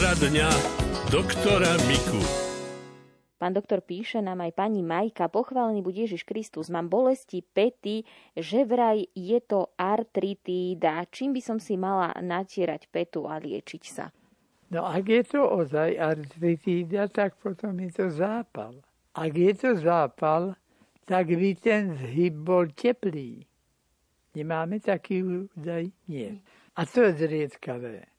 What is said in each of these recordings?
Poradňa doktora Miku. Pán doktor píše nám aj pani Majka, pochválený bude Ježiš Kristus, mám bolesti pety, že vraj je to artritída. Čím by som si mala natierať petu a liečiť sa? No ak je to ozaj artritída, tak potom je to zápal. Ak je to zápal, tak by ten zhyb bol teplý. Nemáme taký údaj? Nie. A to je zriedkavé.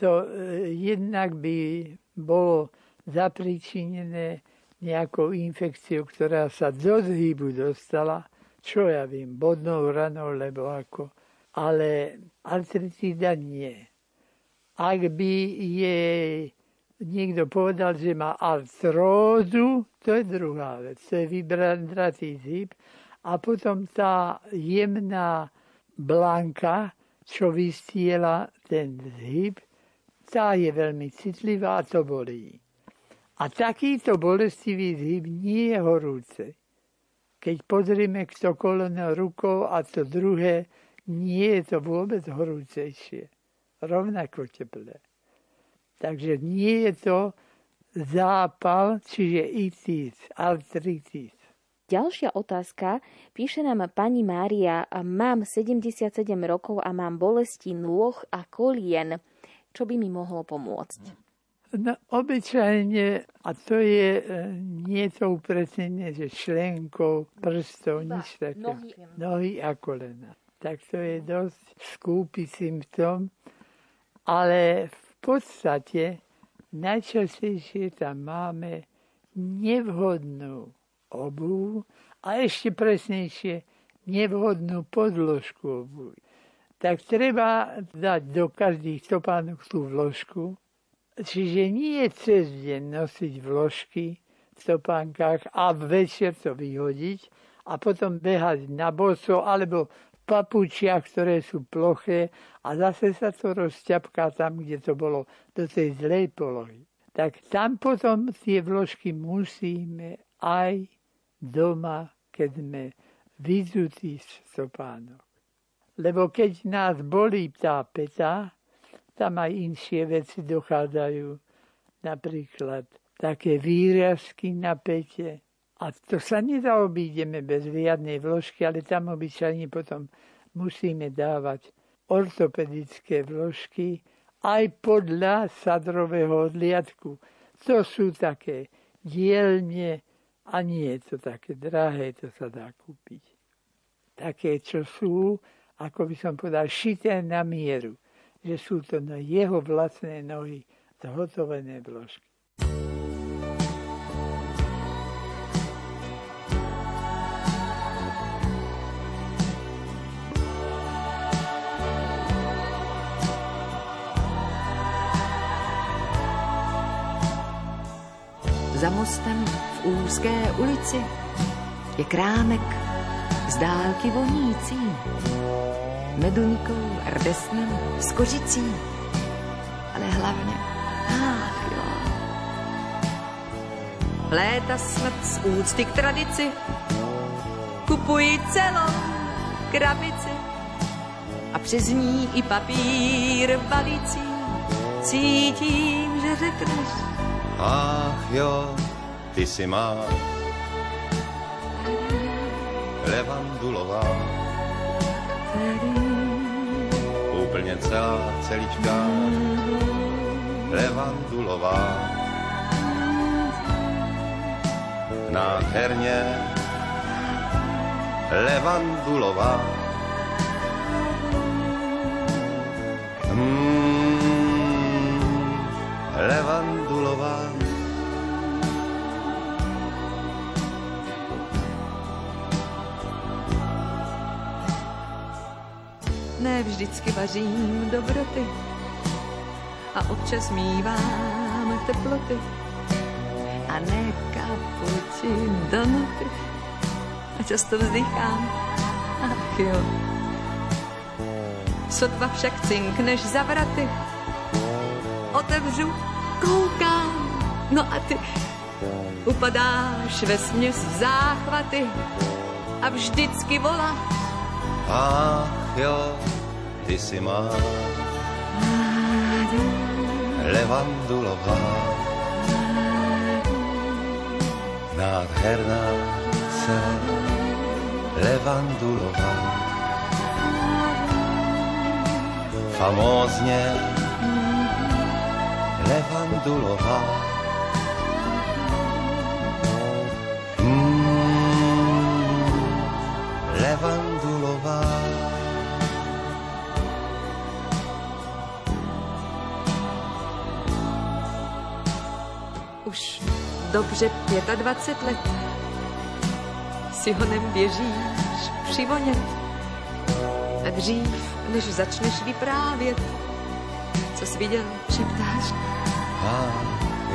To e, jednak by bolo zapričinené nejakou infekciou, ktorá sa do zhybu dostala, čo ja viem, bodnou ranou, lebo ako. Ale artritída nie. Ak by je niekto povedal, že má artrózu, to je druhá vec. To je vybratý zhyb. A potom tá jemná blanka, čo vystiela ten zhyb, tá je veľmi citlivá a to bolí. A takýto bolestivý zhyb nie je horúce. Keď pozrieme kto koleno rukou a to druhé, nie je to vôbec horúcejšie. Rovnako teplé. Takže nie je to zápal, čiže itis, artritis. Ďalšia otázka. Píše nám pani Mária, mám 77 rokov a mám bolesti nôh a kolien. Čo by mi mohlo pomôcť? No, obyčajne, a to je e, nie to upresnenie, že členkou prstov, nič také. Nohy. nohy a kolena. Tak to je dosť skúpy symptom, ale v podstate najčastejšie tam máme nevhodnú obu a ešte presnejšie nevhodnú podložku obu. Tak treba dať do každých topánok tú vložku, Čiže nie cez deň nosiť vložky v topánkach a večer to vyhodiť a potom behať na boso alebo v papučiach, ktoré sú ploché a zase sa to rozťapká tam, kde to bolo do tej zlej polohy. Tak tam potom tie vložky musíme aj doma, keď sme vyzutí z topánok. Lebo keď nás bolí tá peta, tam aj inšie veci dochádzajú. Napríklad také výrazky na pete. A to sa nezaobídeme bez riadnej vložky, ale tam obyčajne potom musíme dávať ortopedické vložky aj podľa sadrového odliadku. To sú také dielne a nie je to také drahé, to sa dá kúpiť. Také, čo sú, ako by som povedal, šité na mieru že sú to na jeho vlastné nohy zhotovené vložky. Za mostem v úzké ulici je krámek z dálky vonící meduňkou, rdesnem, s kožicí, ale hlavně, ach jo. Léta smrt z úcty k tradici, kupuji celou krabici. A přes ní i papír balící. Cítím, že řekneš, ach jo, ty si má. Levandulová celá celička levandulová. Nádherně levandulová. Hmm, levandulová. Vždycky vařím dobroty. A občas mívám teploty. A ne kapuči do noty. A často vzdychám, ach jo. Sotva však cinkneš za vraty, otevřu, koukám, no a ty upadáš ve směs záchvaty. A vždycky volá. Ach jo, ty si má. levandulová. Nádherná se levandulová. Famózně levandulová. Dobře 25 let si honem běžíš přivonět. A dřív, než začneš vyprávět, co jsi viděl, šeptáš. A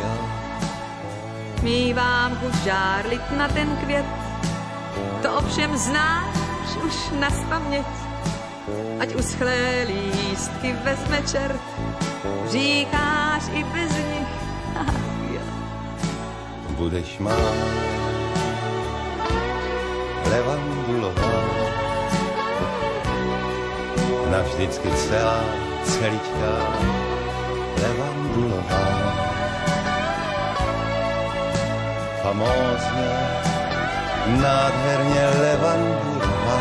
já Mívám chuť žárlit na ten květ, to ovšem znáš už na spaměť. Ať uschlé lístky vezme čert, říkáš i bez nich. Budeš má levandulová. Navždycky celá, celičká levandulová. Famózně, nádherně levandulová.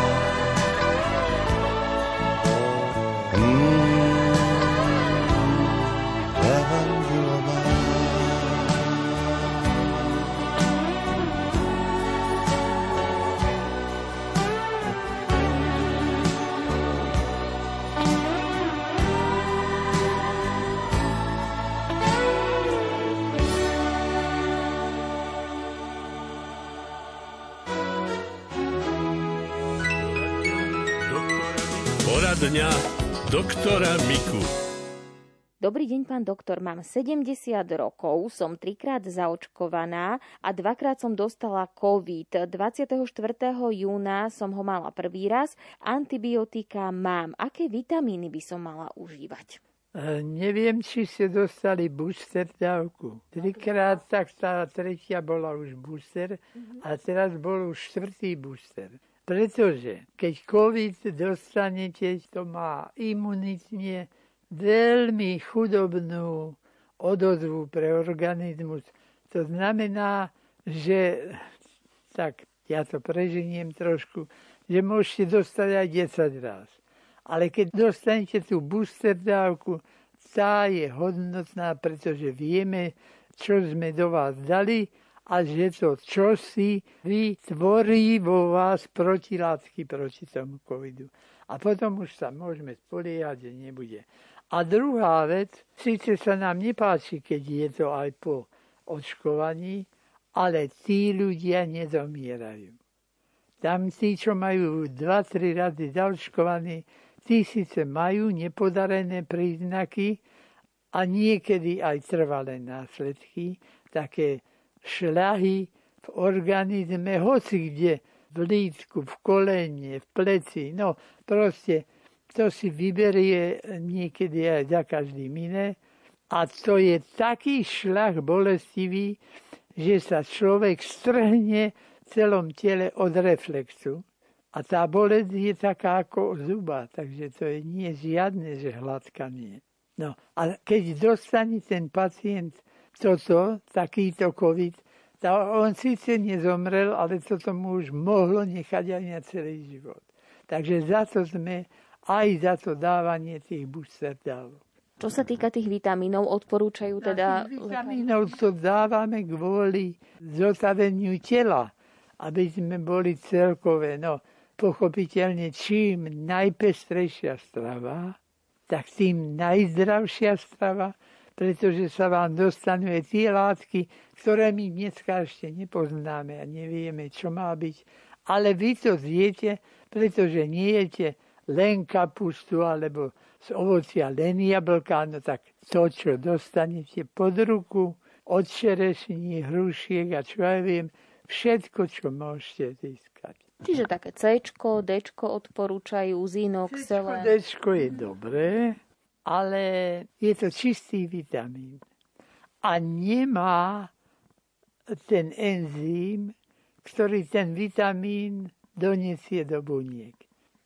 Mm, Poradňa doktora Miku. Dobrý deň, pán doktor. Mám 70 rokov, som trikrát zaočkovaná a dvakrát som dostala COVID. 24. júna som ho mala prvý raz. Antibiotika mám. Aké vitamíny by som mala užívať? E, Neviem, či ste dostali booster dávku. Trikrát, tak tá tretia bola už booster a teraz bol už štvrtý booster. Pretože keď COVID dostanete, to má imunitne veľmi chudobnú odozvu pre organizmus. To znamená, že tak ja to preženiem trošku, že môžete dostať aj 10 raz. Ale keď dostanete tú booster dávku, tá je hodnotná, pretože vieme, čo sme do vás dali a že to čosi vytvorí vo vás protilátky proti tomu covidu. A potom už sa môžeme spoliehať, že nebude. A druhá vec, síce sa nám nepáči, keď je to aj po očkovaní, ale tí ľudia nezomierajú. Tam tí, čo majú 2-3 razy zaočkovaní, tí síce majú nepodarené príznaky a niekedy aj trvalé následky, také šľahy v organizme, hoci kde, v lícku, v kolene, v pleci, no proste to si vyberie niekedy aj za každým iné. A to je taký šľach bolestivý, že sa človek strhne v celom tele od reflexu. A tá bolesť je taká ako zuba, takže to je nie žiadne, že hladkanie. No a keď dostane ten pacient toto, takýto COVID, on síce nezomrel, ale toto mu už mohlo nechať aj na celý život. Takže za to sme aj za to dávanie tých booster dávok. Čo sa týka tých vitamínov, odporúčajú teda... Tých vitamínov to dávame kvôli zotaveniu tela, aby sme boli celkové. No, pochopiteľne, čím najpestrejšia strava, tak tým najzdravšia strava, pretože sa vám dostanú aj tie látky, ktoré my dneska ešte nepoznáme a nevieme, čo má byť. Ale vy to zjete, pretože nie jete len kapustu alebo z ovocia len jablka, no tak to, čo dostanete pod ruku, od čerešní, hrušiek a čo ja viem, všetko, čo môžete získať. Čiže také C, D odporúčajú, zinok, selen. D je dobré, ale je to čistý vitamín. A nemá ten enzym, ktorý ten vitamín donesie do buniek.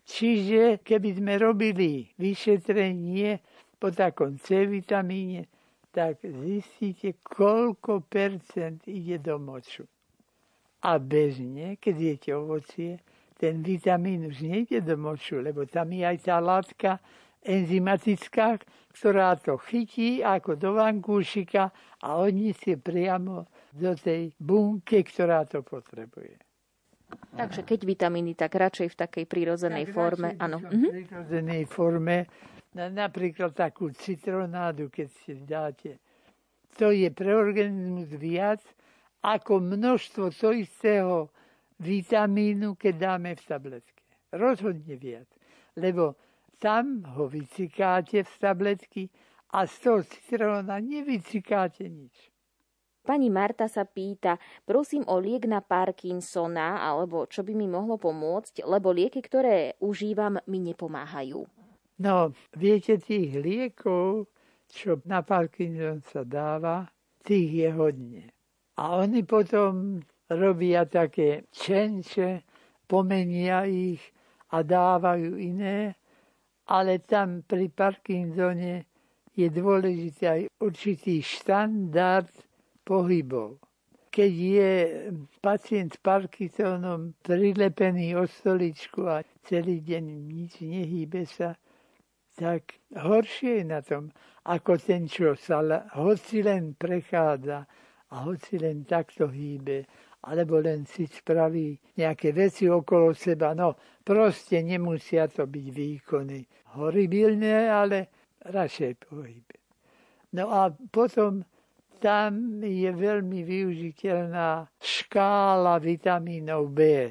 Čiže keby sme robili vyšetrenie po takom C vitamíne, tak zistíte, koľko percent ide do moču. A bežne, keď jete ovocie, ten vitamín už nejde do moču, lebo tam je aj tá látka enzymatická, ktorá to chytí ako do vankúšika a odniesie priamo do tej bunky, ktorá to potrebuje. Takže keď vitamíny, tak radšej v takej prírodzenej tak forme. Áno. V mhm. prírodzenej forme na, napríklad takú citronádu, keď si dáte. To je pre organizmus viac ako množstvo to istého vitamínu, keď dáme v tabletke. Rozhodne viac. Lebo tam ho vycikáte v tabletky a z toho citróna nevycikáte nič. Pani Marta sa pýta, prosím o liek na Parkinsona, alebo čo by mi mohlo pomôcť, lebo lieky, ktoré užívam, mi nepomáhajú. No, viete, tých liekov, čo na Parkinson sa dáva, tých je hodne. A oni potom robia také čenče, pomenia ich a dávajú iné, ale tam pri Parkinsone je dôležitý aj určitý štandard pohybov. Keď je pacient Parkinsonom prilepený o stoličku a celý deň nič nehýbe sa, tak horšie je na tom, ako ten, čo sa hoci len prechádza a hoci len takto hýbe, alebo len si spraví nejaké veci okolo seba. No, proste nemusia to byť výkony horibilné, ale radšej pohyb. No a potom tam je veľmi využiteľná škála vitamínov B.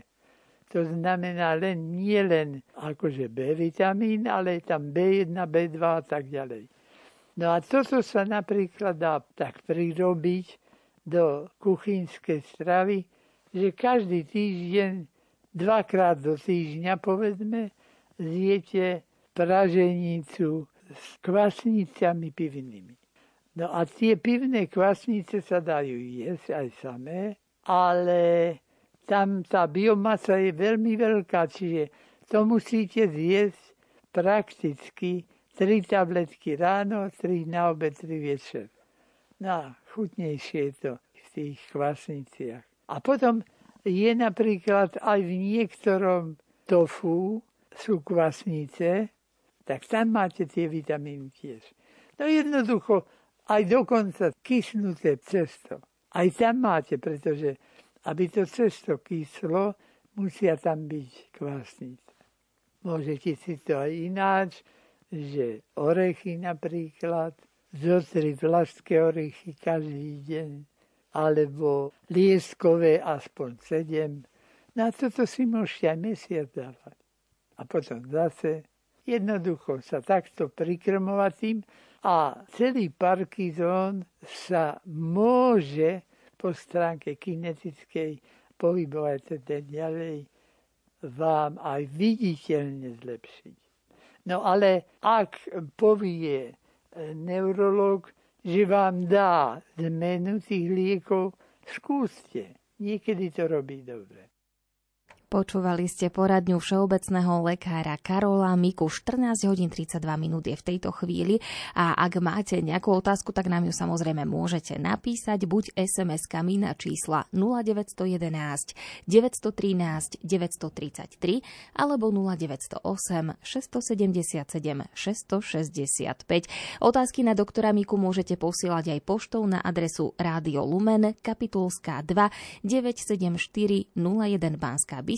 To znamená len, nie len akože B vitamín, ale tam B1, B2 a tak ďalej. No a toto sa napríklad dá tak prirobiť do kuchynskej stravy, že každý týždeň, dvakrát do týždňa povedzme, zjete praženicu s kvasnicami pivnými. No a tie pivné kvasnice sa dajú jesť aj samé, ale tam tá biomasa je veľmi veľká, čiže to musíte zjesť prakticky tri tabletky ráno, tri na obed, tri večer. No, chutnejšie je to v tých kvasniciach. A potom je napríklad aj v niektorom tofu sú kvasnice, tak tam máte tie vitamíny tiež. No jednoducho, aj dokonca kysnuté cesto. Aj tam máte, pretože aby to cesto kyslo, musia tam byť kvásnice. Môžete si to aj ináč, že orechy napríklad, zotri vlaské orechy každý deň, alebo lieskové aspoň sedem. Na toto si môžete aj mesiac dávať. A potom zase jednoducho sa takto prikrmovať tým a celý Parkinson sa môže po stránke kinetickej pohybovať teda ďalej vám aj viditeľne zlepšiť. No ale ak povie neurolog, že vám dá zmenu tých liekov, skúste. Niekedy to robí dobre. Počúvali ste poradňu všeobecného lekára Karola Miku. 14 hodín 32 minút je v tejto chvíli a ak máte nejakú otázku, tak nám ju samozrejme môžete napísať buď SMS-kami na čísla 0911 913 933 alebo 0908 677 665. Otázky na doktora Miku môžete posielať aj poštou na adresu Rádio Lumen, Kapitulská 2 974 01 Banská Bystrica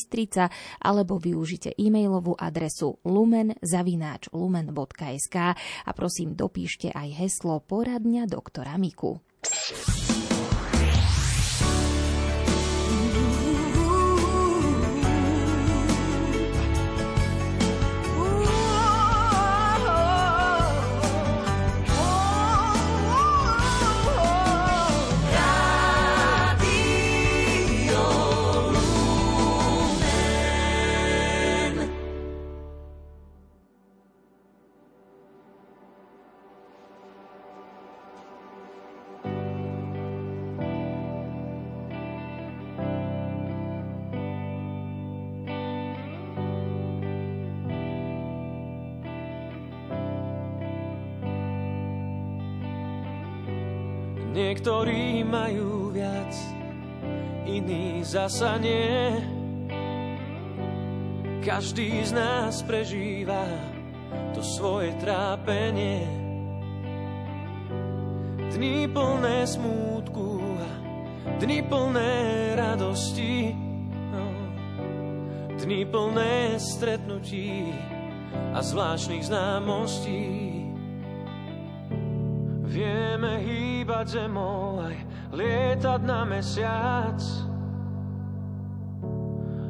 alebo využite e-mailovú adresu lumen.lumen.sk a prosím dopíšte aj heslo poradňa doktora Miku. Niektorí majú viac, iní zasa nie. Každý z nás prežíva to svoje trápenie. Dni plné smútku a dni plné radosti. No. Dni plné stretnutí a zvláštnych známostí. Vieme hýbať zemou aj lietať na mesiac.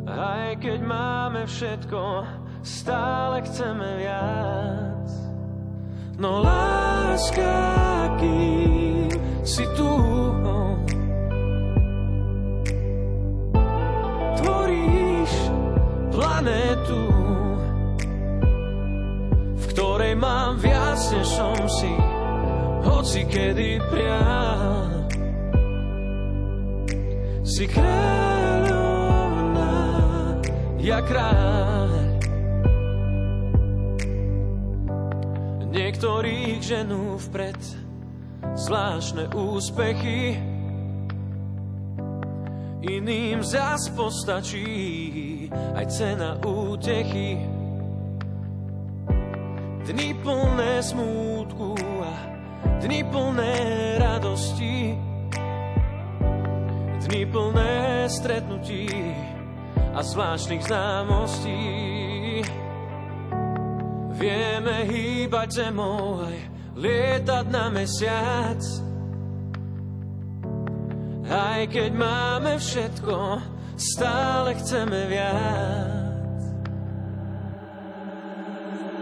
Aj keď máme všetko, stále chceme viac. No láska, kým si tu, tvoríš planetu, v ktorej mám viac, než som si hoci kedy priam. Si kráľovná, ja kráľ. Niektorých ženú vpred zvláštne úspechy, iným zas postačí aj cena útechy. Dni plné smútku a dni plné radosti Dni plné stretnutí a zvláštnych známostí. Vieme hýbať zemou aj lietať na mesiac. Aj keď máme všetko, stále chceme viac.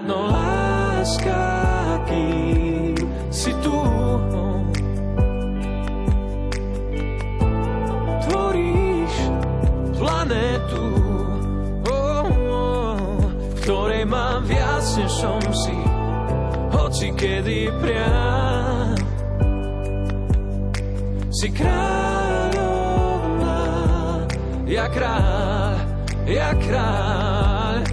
No láska, kým hoci kedy priam. Si kráľovná, ja kráľ, ja kráľ.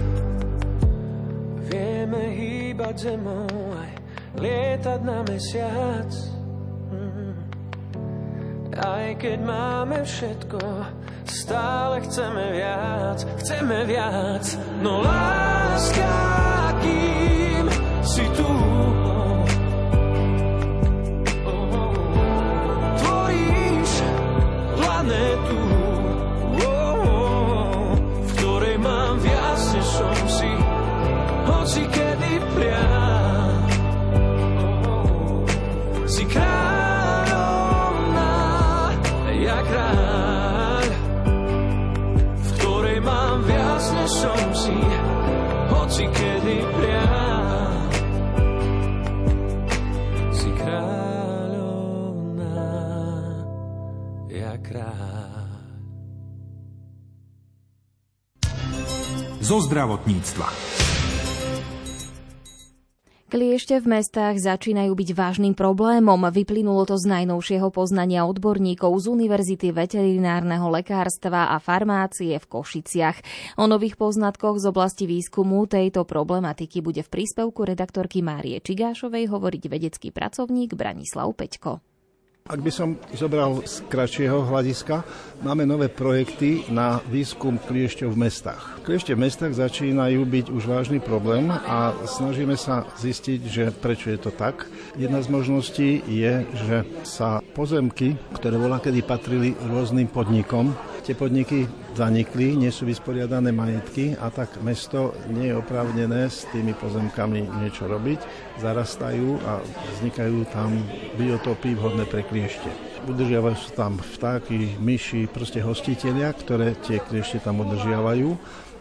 Vieme hýbať zemou aj lietať na mesiac. Mm. Aj keď máme všetko, Stále chceme viac, chceme viac, no láska, kým si tu. Zo zdravotníctva. Kliešte v mestách začínajú byť vážnym problémom. Vyplynulo to z najnovšieho poznania odborníkov z Univerzity veterinárneho lekárstva a farmácie v Košiciach. O nových poznatkoch z oblasti výskumu tejto problematiky bude v príspevku redaktorky Márie Čigášovej hovoriť vedecký pracovník Branislav Peťko. Ak by som zobral z kratšieho hľadiska, máme nové projekty na výskum kliešťov v mestách. Kliešte v mestách začínajú byť už vážny problém a snažíme sa zistiť, že prečo je to tak. Jedna z možností je, že sa pozemky, ktoré bola kedy patrili rôznym podnikom, tie podniky zanikli, nie sú vysporiadané majetky a tak mesto nie je oprávnené s tými pozemkami niečo robiť. Zarastajú a vznikajú tam biotopy vhodné pre kliešte. Udržiavajú sa tam vtáky, myši, proste hostitelia, ktoré tie kliešte tam udržiavajú.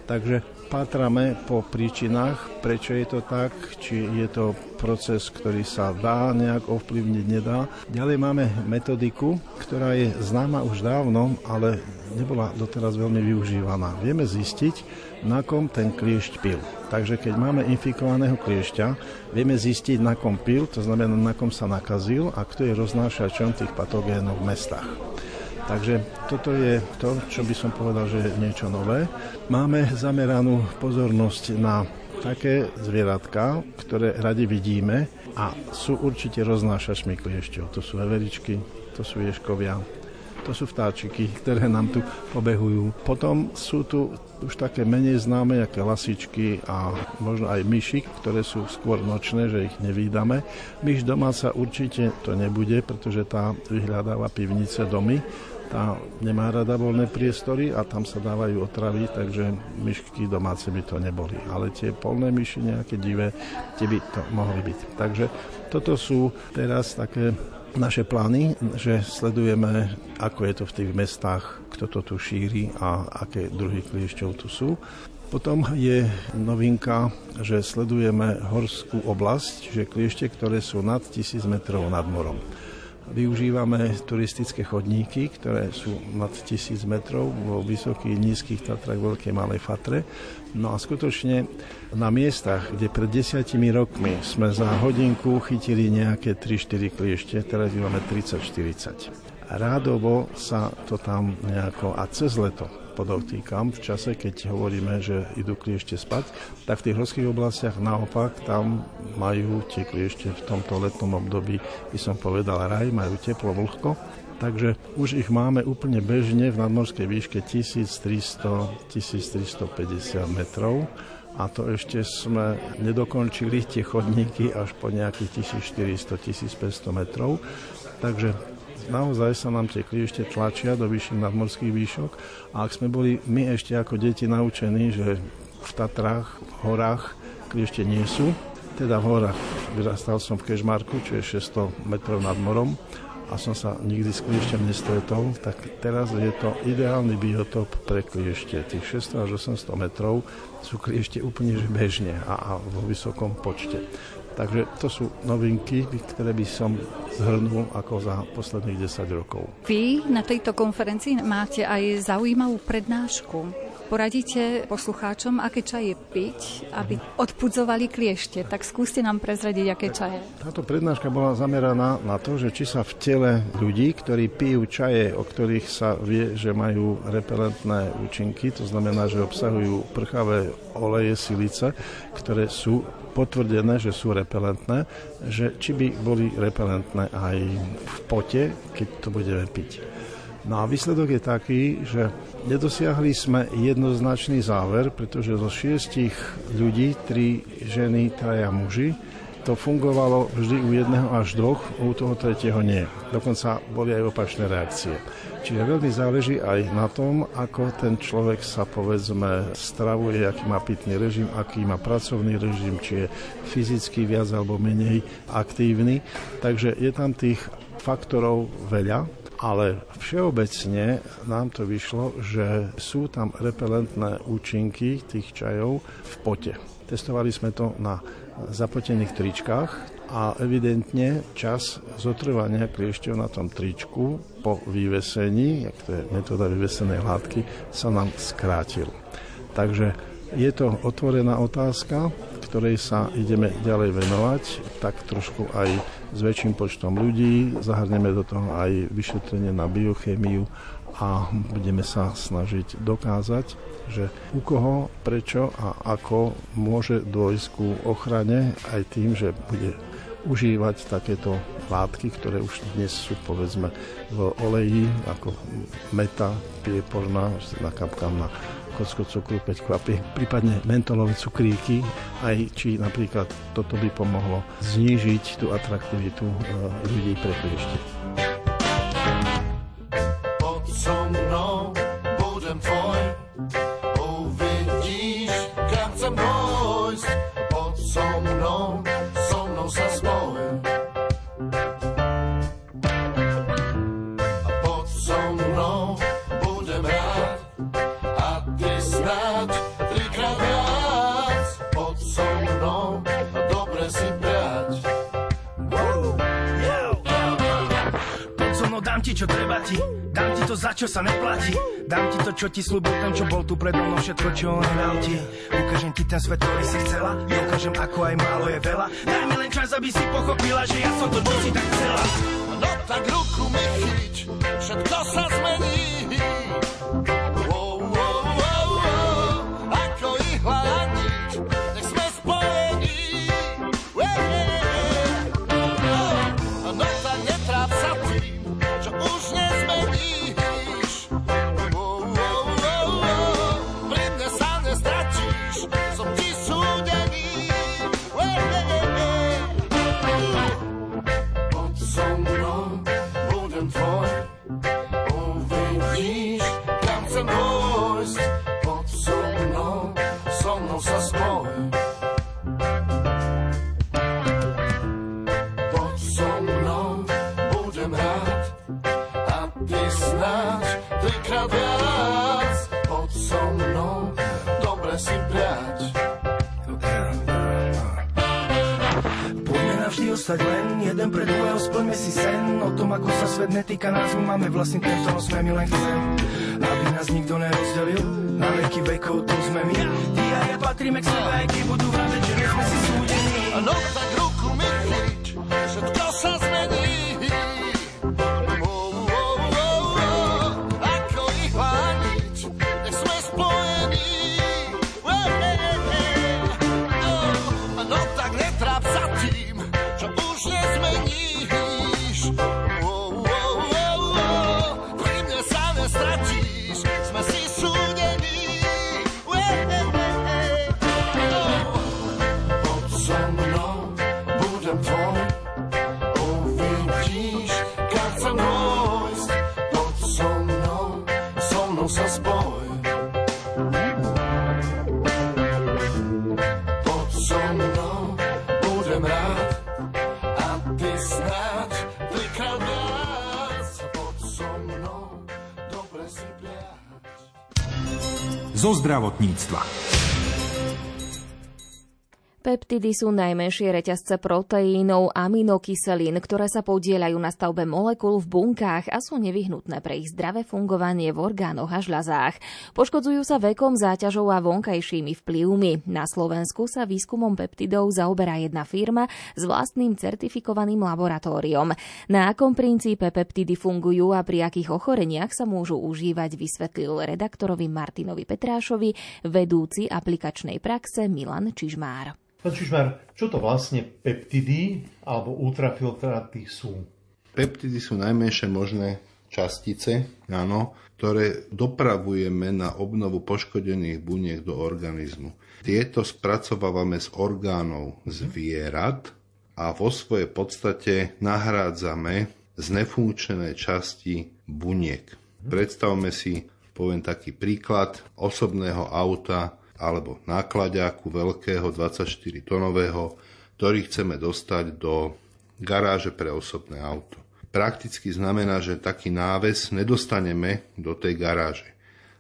Takže pátrame po príčinách, prečo je to tak, či je to proces, ktorý sa dá nejak ovplyvniť, nedá. Ďalej máme metodiku, ktorá je známa už dávno, ale nebola doteraz veľmi využívaná. Vieme zistiť, na kom ten kliešť pil. Takže keď máme infikovaného kliešťa, vieme zistiť, na kom pil, to znamená, na kom sa nakazil a kto je roznášačom tých patogénov v mestách. Takže toto je to, čo by som povedal, že je niečo nové. Máme zameranú pozornosť na také zvieratka, ktoré radi vidíme a sú určite roznášačmi kliešťov. To sú veveričky, to sú ješkovia, to sú vtáčiky, ktoré nám tu pobehujú. Potom sú tu už také menej známe, aké lasičky a možno aj myši, ktoré sú skôr nočné, že ich nevídame. Myš domáca určite to nebude, pretože tá vyhľadáva pivnice, domy tá nemá rada voľné priestory a tam sa dávajú otravy, takže myšky domáce by to neboli. Ale tie polné myši nejaké divé, tie by to mohli byť. Takže toto sú teraz také naše plány, že sledujeme, ako je to v tých mestách, kto to tu šíri a aké druhy kliešťov tu sú. Potom je novinka, že sledujeme horskú oblasť, že kliešte, ktoré sú nad 1000 metrov nad morom. Využívame turistické chodníky, ktoré sú nad 1000 metrov vo vysokých, nízkych Tatrách, Veľkej, Malej Fatre. No a skutočne na miestach, kde pred desiatimi rokmi sme za hodinku chytili nejaké 3-4 kliešte, teraz máme 30-40. Rádovo sa to tam nejako, a cez leto podotýkam, v čase, keď hovoríme, že idú kliešte spať, tak v tých horských oblastiach naopak tam majú tie kliešte v tomto letnom období, by som povedal, raj, majú teplo, vlhko, takže už ich máme úplne bežne v nadmorskej výške 1300-1350 metrov a to ešte sme nedokončili tie chodníky až po nejakých 1400-1500 metrov. Takže naozaj sa nám tie kliešte tlačia do vyšších nadmorských výšok a ak sme boli my ešte ako deti naučení, že v Tatrách, v horách kliešte nie sú, teda v horách vyrastal som v Kežmarku, čo je 600 metrov nad morom a som sa nikdy s kliešťem nestretol, tak teraz je to ideálny biotop pre kliešte. Tých 600 až 800 metrov sú kliešte úplne že bežne a, a vo vysokom počte. Takže to sú novinky, ktoré by som zhrnul ako za posledných 10 rokov. Vy na tejto konferencii máte aj zaujímavú prednášku. Poradíte poslucháčom, aké čaje piť, aby odpudzovali kliešte. Tak skúste nám prezradiť, aké čaje. Táto prednáška bola zameraná na to, že či sa v tele ľudí, ktorí pijú čaje, o ktorých sa vie, že majú repelentné účinky, to znamená, že obsahujú prchavé oleje silice, ktoré sú potvrdené, že sú repelentné, že či by boli repelentné aj v pote, keď to budeme piť. No a výsledok je taký, že nedosiahli sme jednoznačný záver, pretože zo šiestich ľudí, tri ženy, traja muži, to fungovalo vždy u jedného až dvoch, u toho tretieho nie. Dokonca boli aj opačné reakcie. Čiže veľmi záleží aj na tom, ako ten človek sa povedzme stravuje, aký má pitný režim, aký má pracovný režim, či je fyzicky viac alebo menej aktívny. Takže je tam tých faktorov veľa, ale všeobecne nám to vyšlo, že sú tam repelentné účinky tých čajov v pote. Testovali sme to na zapotených tričkách a evidentne čas zotrvania kliešťov na tom tričku po vyvesení, jak to je metóda vyvesenej látky, sa nám skrátil. Takže je to otvorená otázka, ktorej sa ideme ďalej venovať, tak trošku aj s väčším počtom ľudí. Zahrneme do toho aj vyšetrenie na biochémiu a budeme sa snažiť dokázať, že u koho, prečo a ako môže dôjsť ku ochrane aj tým, že bude užívať takéto látky, ktoré už dnes sú povedzme v oleji ako meta, prieporná, nakapkám na kocko cukru, 5 kvapy, prípadne mentolové cukríky, aj či napríklad toto by pomohlo znížiť tú atraktivitu e, ľudí pre kliešte. Čo ti slúbil ten, čo bol tu predo mnou, všetko, čo on nedal ti. Ukážem ti ten svet, ktorý si chcela, ukážem, ako aj málo je veľa. Daj mi len čas, aby si pochopila, že ja som to, čo si tak nás, my máme vlastný ten, toho sme my len chcem Aby nás nikto nerozdelil, na veky vekov to sme my Ty a ja patríme k sebe, aj keď budú vraveť, že sme si súdení No tak ruku mi chyť, všetko sa zmení. Zo zdravotníctva. Peptidy sú najmenšie reťazce proteínov aminokyselín, ktoré sa podielajú na stavbe molekúl v bunkách a sú nevyhnutné pre ich zdravé fungovanie v orgánoch a žľazách. Poškodzujú sa vekom, záťažou a vonkajšími vplyvmi. Na Slovensku sa výskumom peptidov zaoberá jedna firma s vlastným certifikovaným laboratóriom. Na akom princípe peptidy fungujú a pri akých ochoreniach sa môžu užívať, vysvetlil redaktorovi Martinovi Petrášovi vedúci aplikačnej praxe Milan Čižmár. Pán Čižmar, čo to vlastne peptidy alebo ultrafiltráty sú? Peptidy sú najmenšie možné častice, áno, ktoré dopravujeme na obnovu poškodených buniek do organizmu. Tieto spracovávame z orgánov zvierat a vo svojej podstate nahrádzame znefunkčené časti buniek. Predstavme si, poviem taký príklad, osobného auta alebo nákladiaku veľkého 24-tonového, ktorý chceme dostať do garáže pre osobné auto. Prakticky znamená, že taký náves nedostaneme do tej garáže,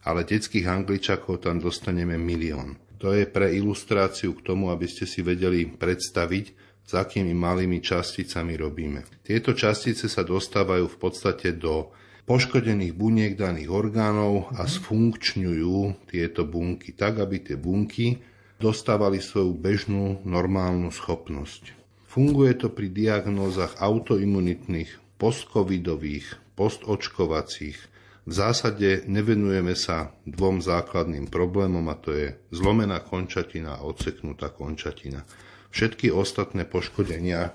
ale detských angličakov tam dostaneme milión. To je pre ilustráciu k tomu, aby ste si vedeli predstaviť, s akými malými časticami robíme. Tieto častice sa dostávajú v podstate do poškodených buniek daných orgánov a sfunkčňujú tieto bunky tak, aby tie bunky dostávali svoju bežnú normálnu schopnosť. Funguje to pri diagnózach autoimunitných, postcovidových, postočkovacích. V zásade nevenujeme sa dvom základným problémom a to je zlomená končatina a odseknutá končatina. Všetky ostatné poškodenia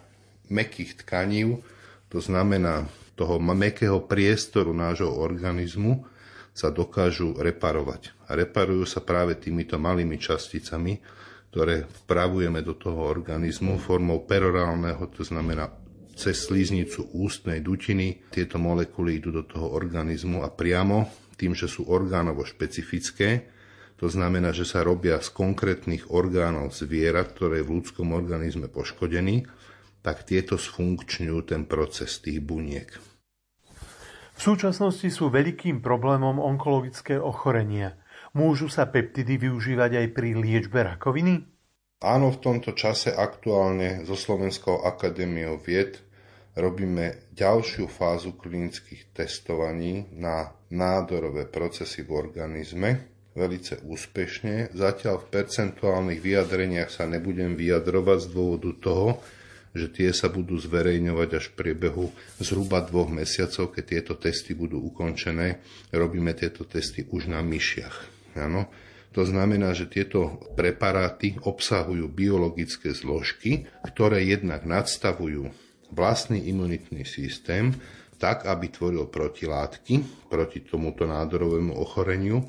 mekých tkaní, to znamená toho mekého priestoru nášho organizmu sa dokážu reparovať. A reparujú sa práve týmito malými časticami, ktoré vpravujeme do toho organizmu formou perorálneho, to znamená cez sliznicu ústnej dutiny. Tieto molekuly idú do toho organizmu a priamo tým, že sú orgánovo špecifické, to znamená, že sa robia z konkrétnych orgánov zvierat, ktoré je v ľudskom organizme poškodený, tak tieto sfunkčňujú ten proces tých buniek. V súčasnosti sú veľkým problémom onkologické ochorenia. Môžu sa peptidy využívať aj pri liečbe rakoviny? Áno, v tomto čase aktuálne so Slovenskou akadémiou vied robíme ďalšiu fázu klinických testovaní na nádorové procesy v organizme, velice úspešne. Zatiaľ v percentuálnych vyjadreniach sa nebudem vyjadrovať z dôvodu toho, že tie sa budú zverejňovať až v priebehu zhruba dvoch mesiacov, keď tieto testy budú ukončené. Robíme tieto testy už na myšiach. Ano? To znamená, že tieto preparáty obsahujú biologické zložky, ktoré jednak nadstavujú vlastný imunitný systém, tak, aby tvoril protilátky proti tomuto nádorovému ochoreniu,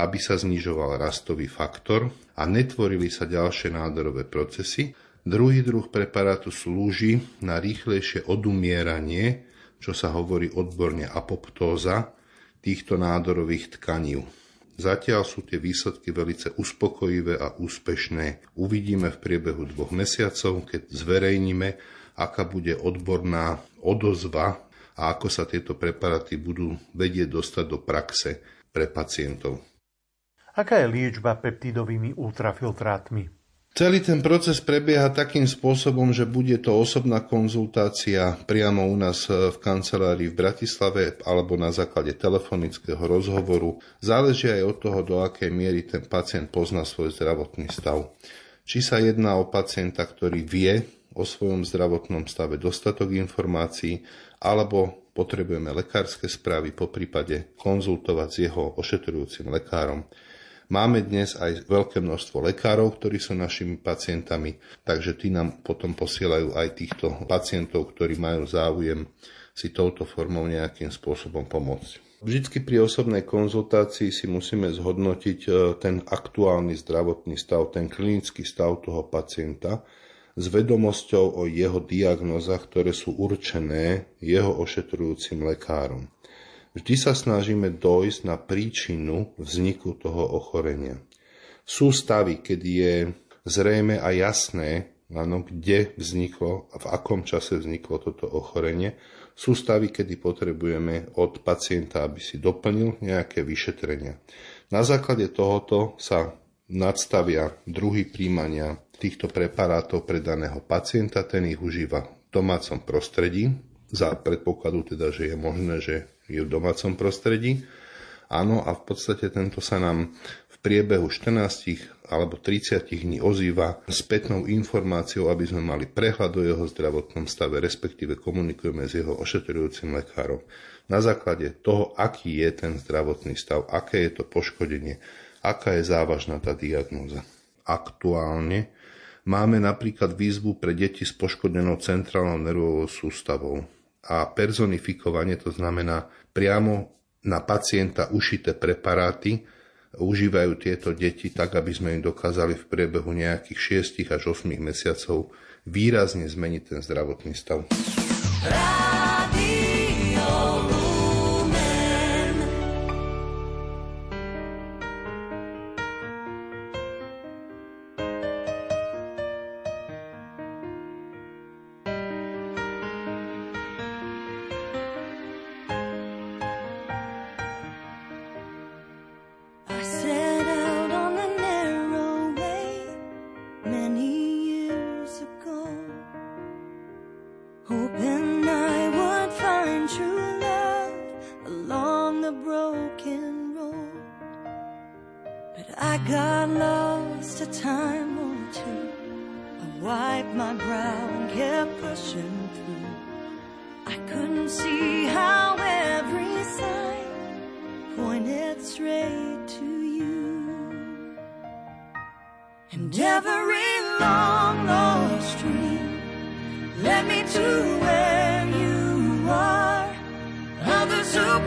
aby sa znižoval rastový faktor a netvorili sa ďalšie nádorové procesy, Druhý druh preparátu slúži na rýchlejšie odumieranie, čo sa hovorí odborne apoptóza, týchto nádorových tkaní. Zatiaľ sú tie výsledky veľmi uspokojivé a úspešné. Uvidíme v priebehu dvoch mesiacov, keď zverejníme, aká bude odborná odozva a ako sa tieto preparáty budú vedieť dostať do praxe pre pacientov. Aká je liečba peptidovými ultrafiltrátmi? Celý ten proces prebieha takým spôsobom, že bude to osobná konzultácia priamo u nás v kancelárii v Bratislave alebo na základe telefonického rozhovoru. Záleží aj od toho, do akej miery ten pacient pozná svoj zdravotný stav. Či sa jedná o pacienta, ktorý vie o svojom zdravotnom stave dostatok informácií, alebo potrebujeme lekárske správy, po prípade konzultovať s jeho ošetrujúcim lekárom. Máme dnes aj veľké množstvo lekárov, ktorí sú našimi pacientami, takže tí nám potom posielajú aj týchto pacientov, ktorí majú záujem si touto formou nejakým spôsobom pomôcť. Vždycky pri osobnej konzultácii si musíme zhodnotiť e, ten aktuálny zdravotný stav, ten klinický stav toho pacienta s vedomosťou o jeho diagnozách, ktoré sú určené jeho ošetrujúcim lekárom. Vždy sa snažíme dojsť na príčinu vzniku toho ochorenia. Sú stavy, kedy je zrejme a jasné, áno, kde vzniklo a v akom čase vzniklo toto ochorenie. Sú stavy, kedy potrebujeme od pacienta, aby si doplnil nejaké vyšetrenia. Na základe tohoto sa nadstavia druhy príjmania týchto preparátov pre daného pacienta, ten ich užíva v domácom prostredí, za predpokladu teda, že je možné, že v domácom prostredí. Áno, a v podstate tento sa nám v priebehu 14 alebo 30 dní ozýva spätnou informáciou, aby sme mali prehľad o jeho zdravotnom stave, respektíve komunikujeme s jeho ošetrujúcim lekárom. Na základe toho, aký je ten zdravotný stav, aké je to poškodenie, aká je závažná tá diagnóza. Aktuálne máme napríklad výzvu pre deti s poškodenou centrálnou nervovou sústavou a personifikovanie, to znamená priamo na pacienta ušité preparáty, užívajú tieto deti tak, aby sme im dokázali v priebehu nejakých 6 až 8 mesiacov výrazne zmeniť ten zdravotný stav. like to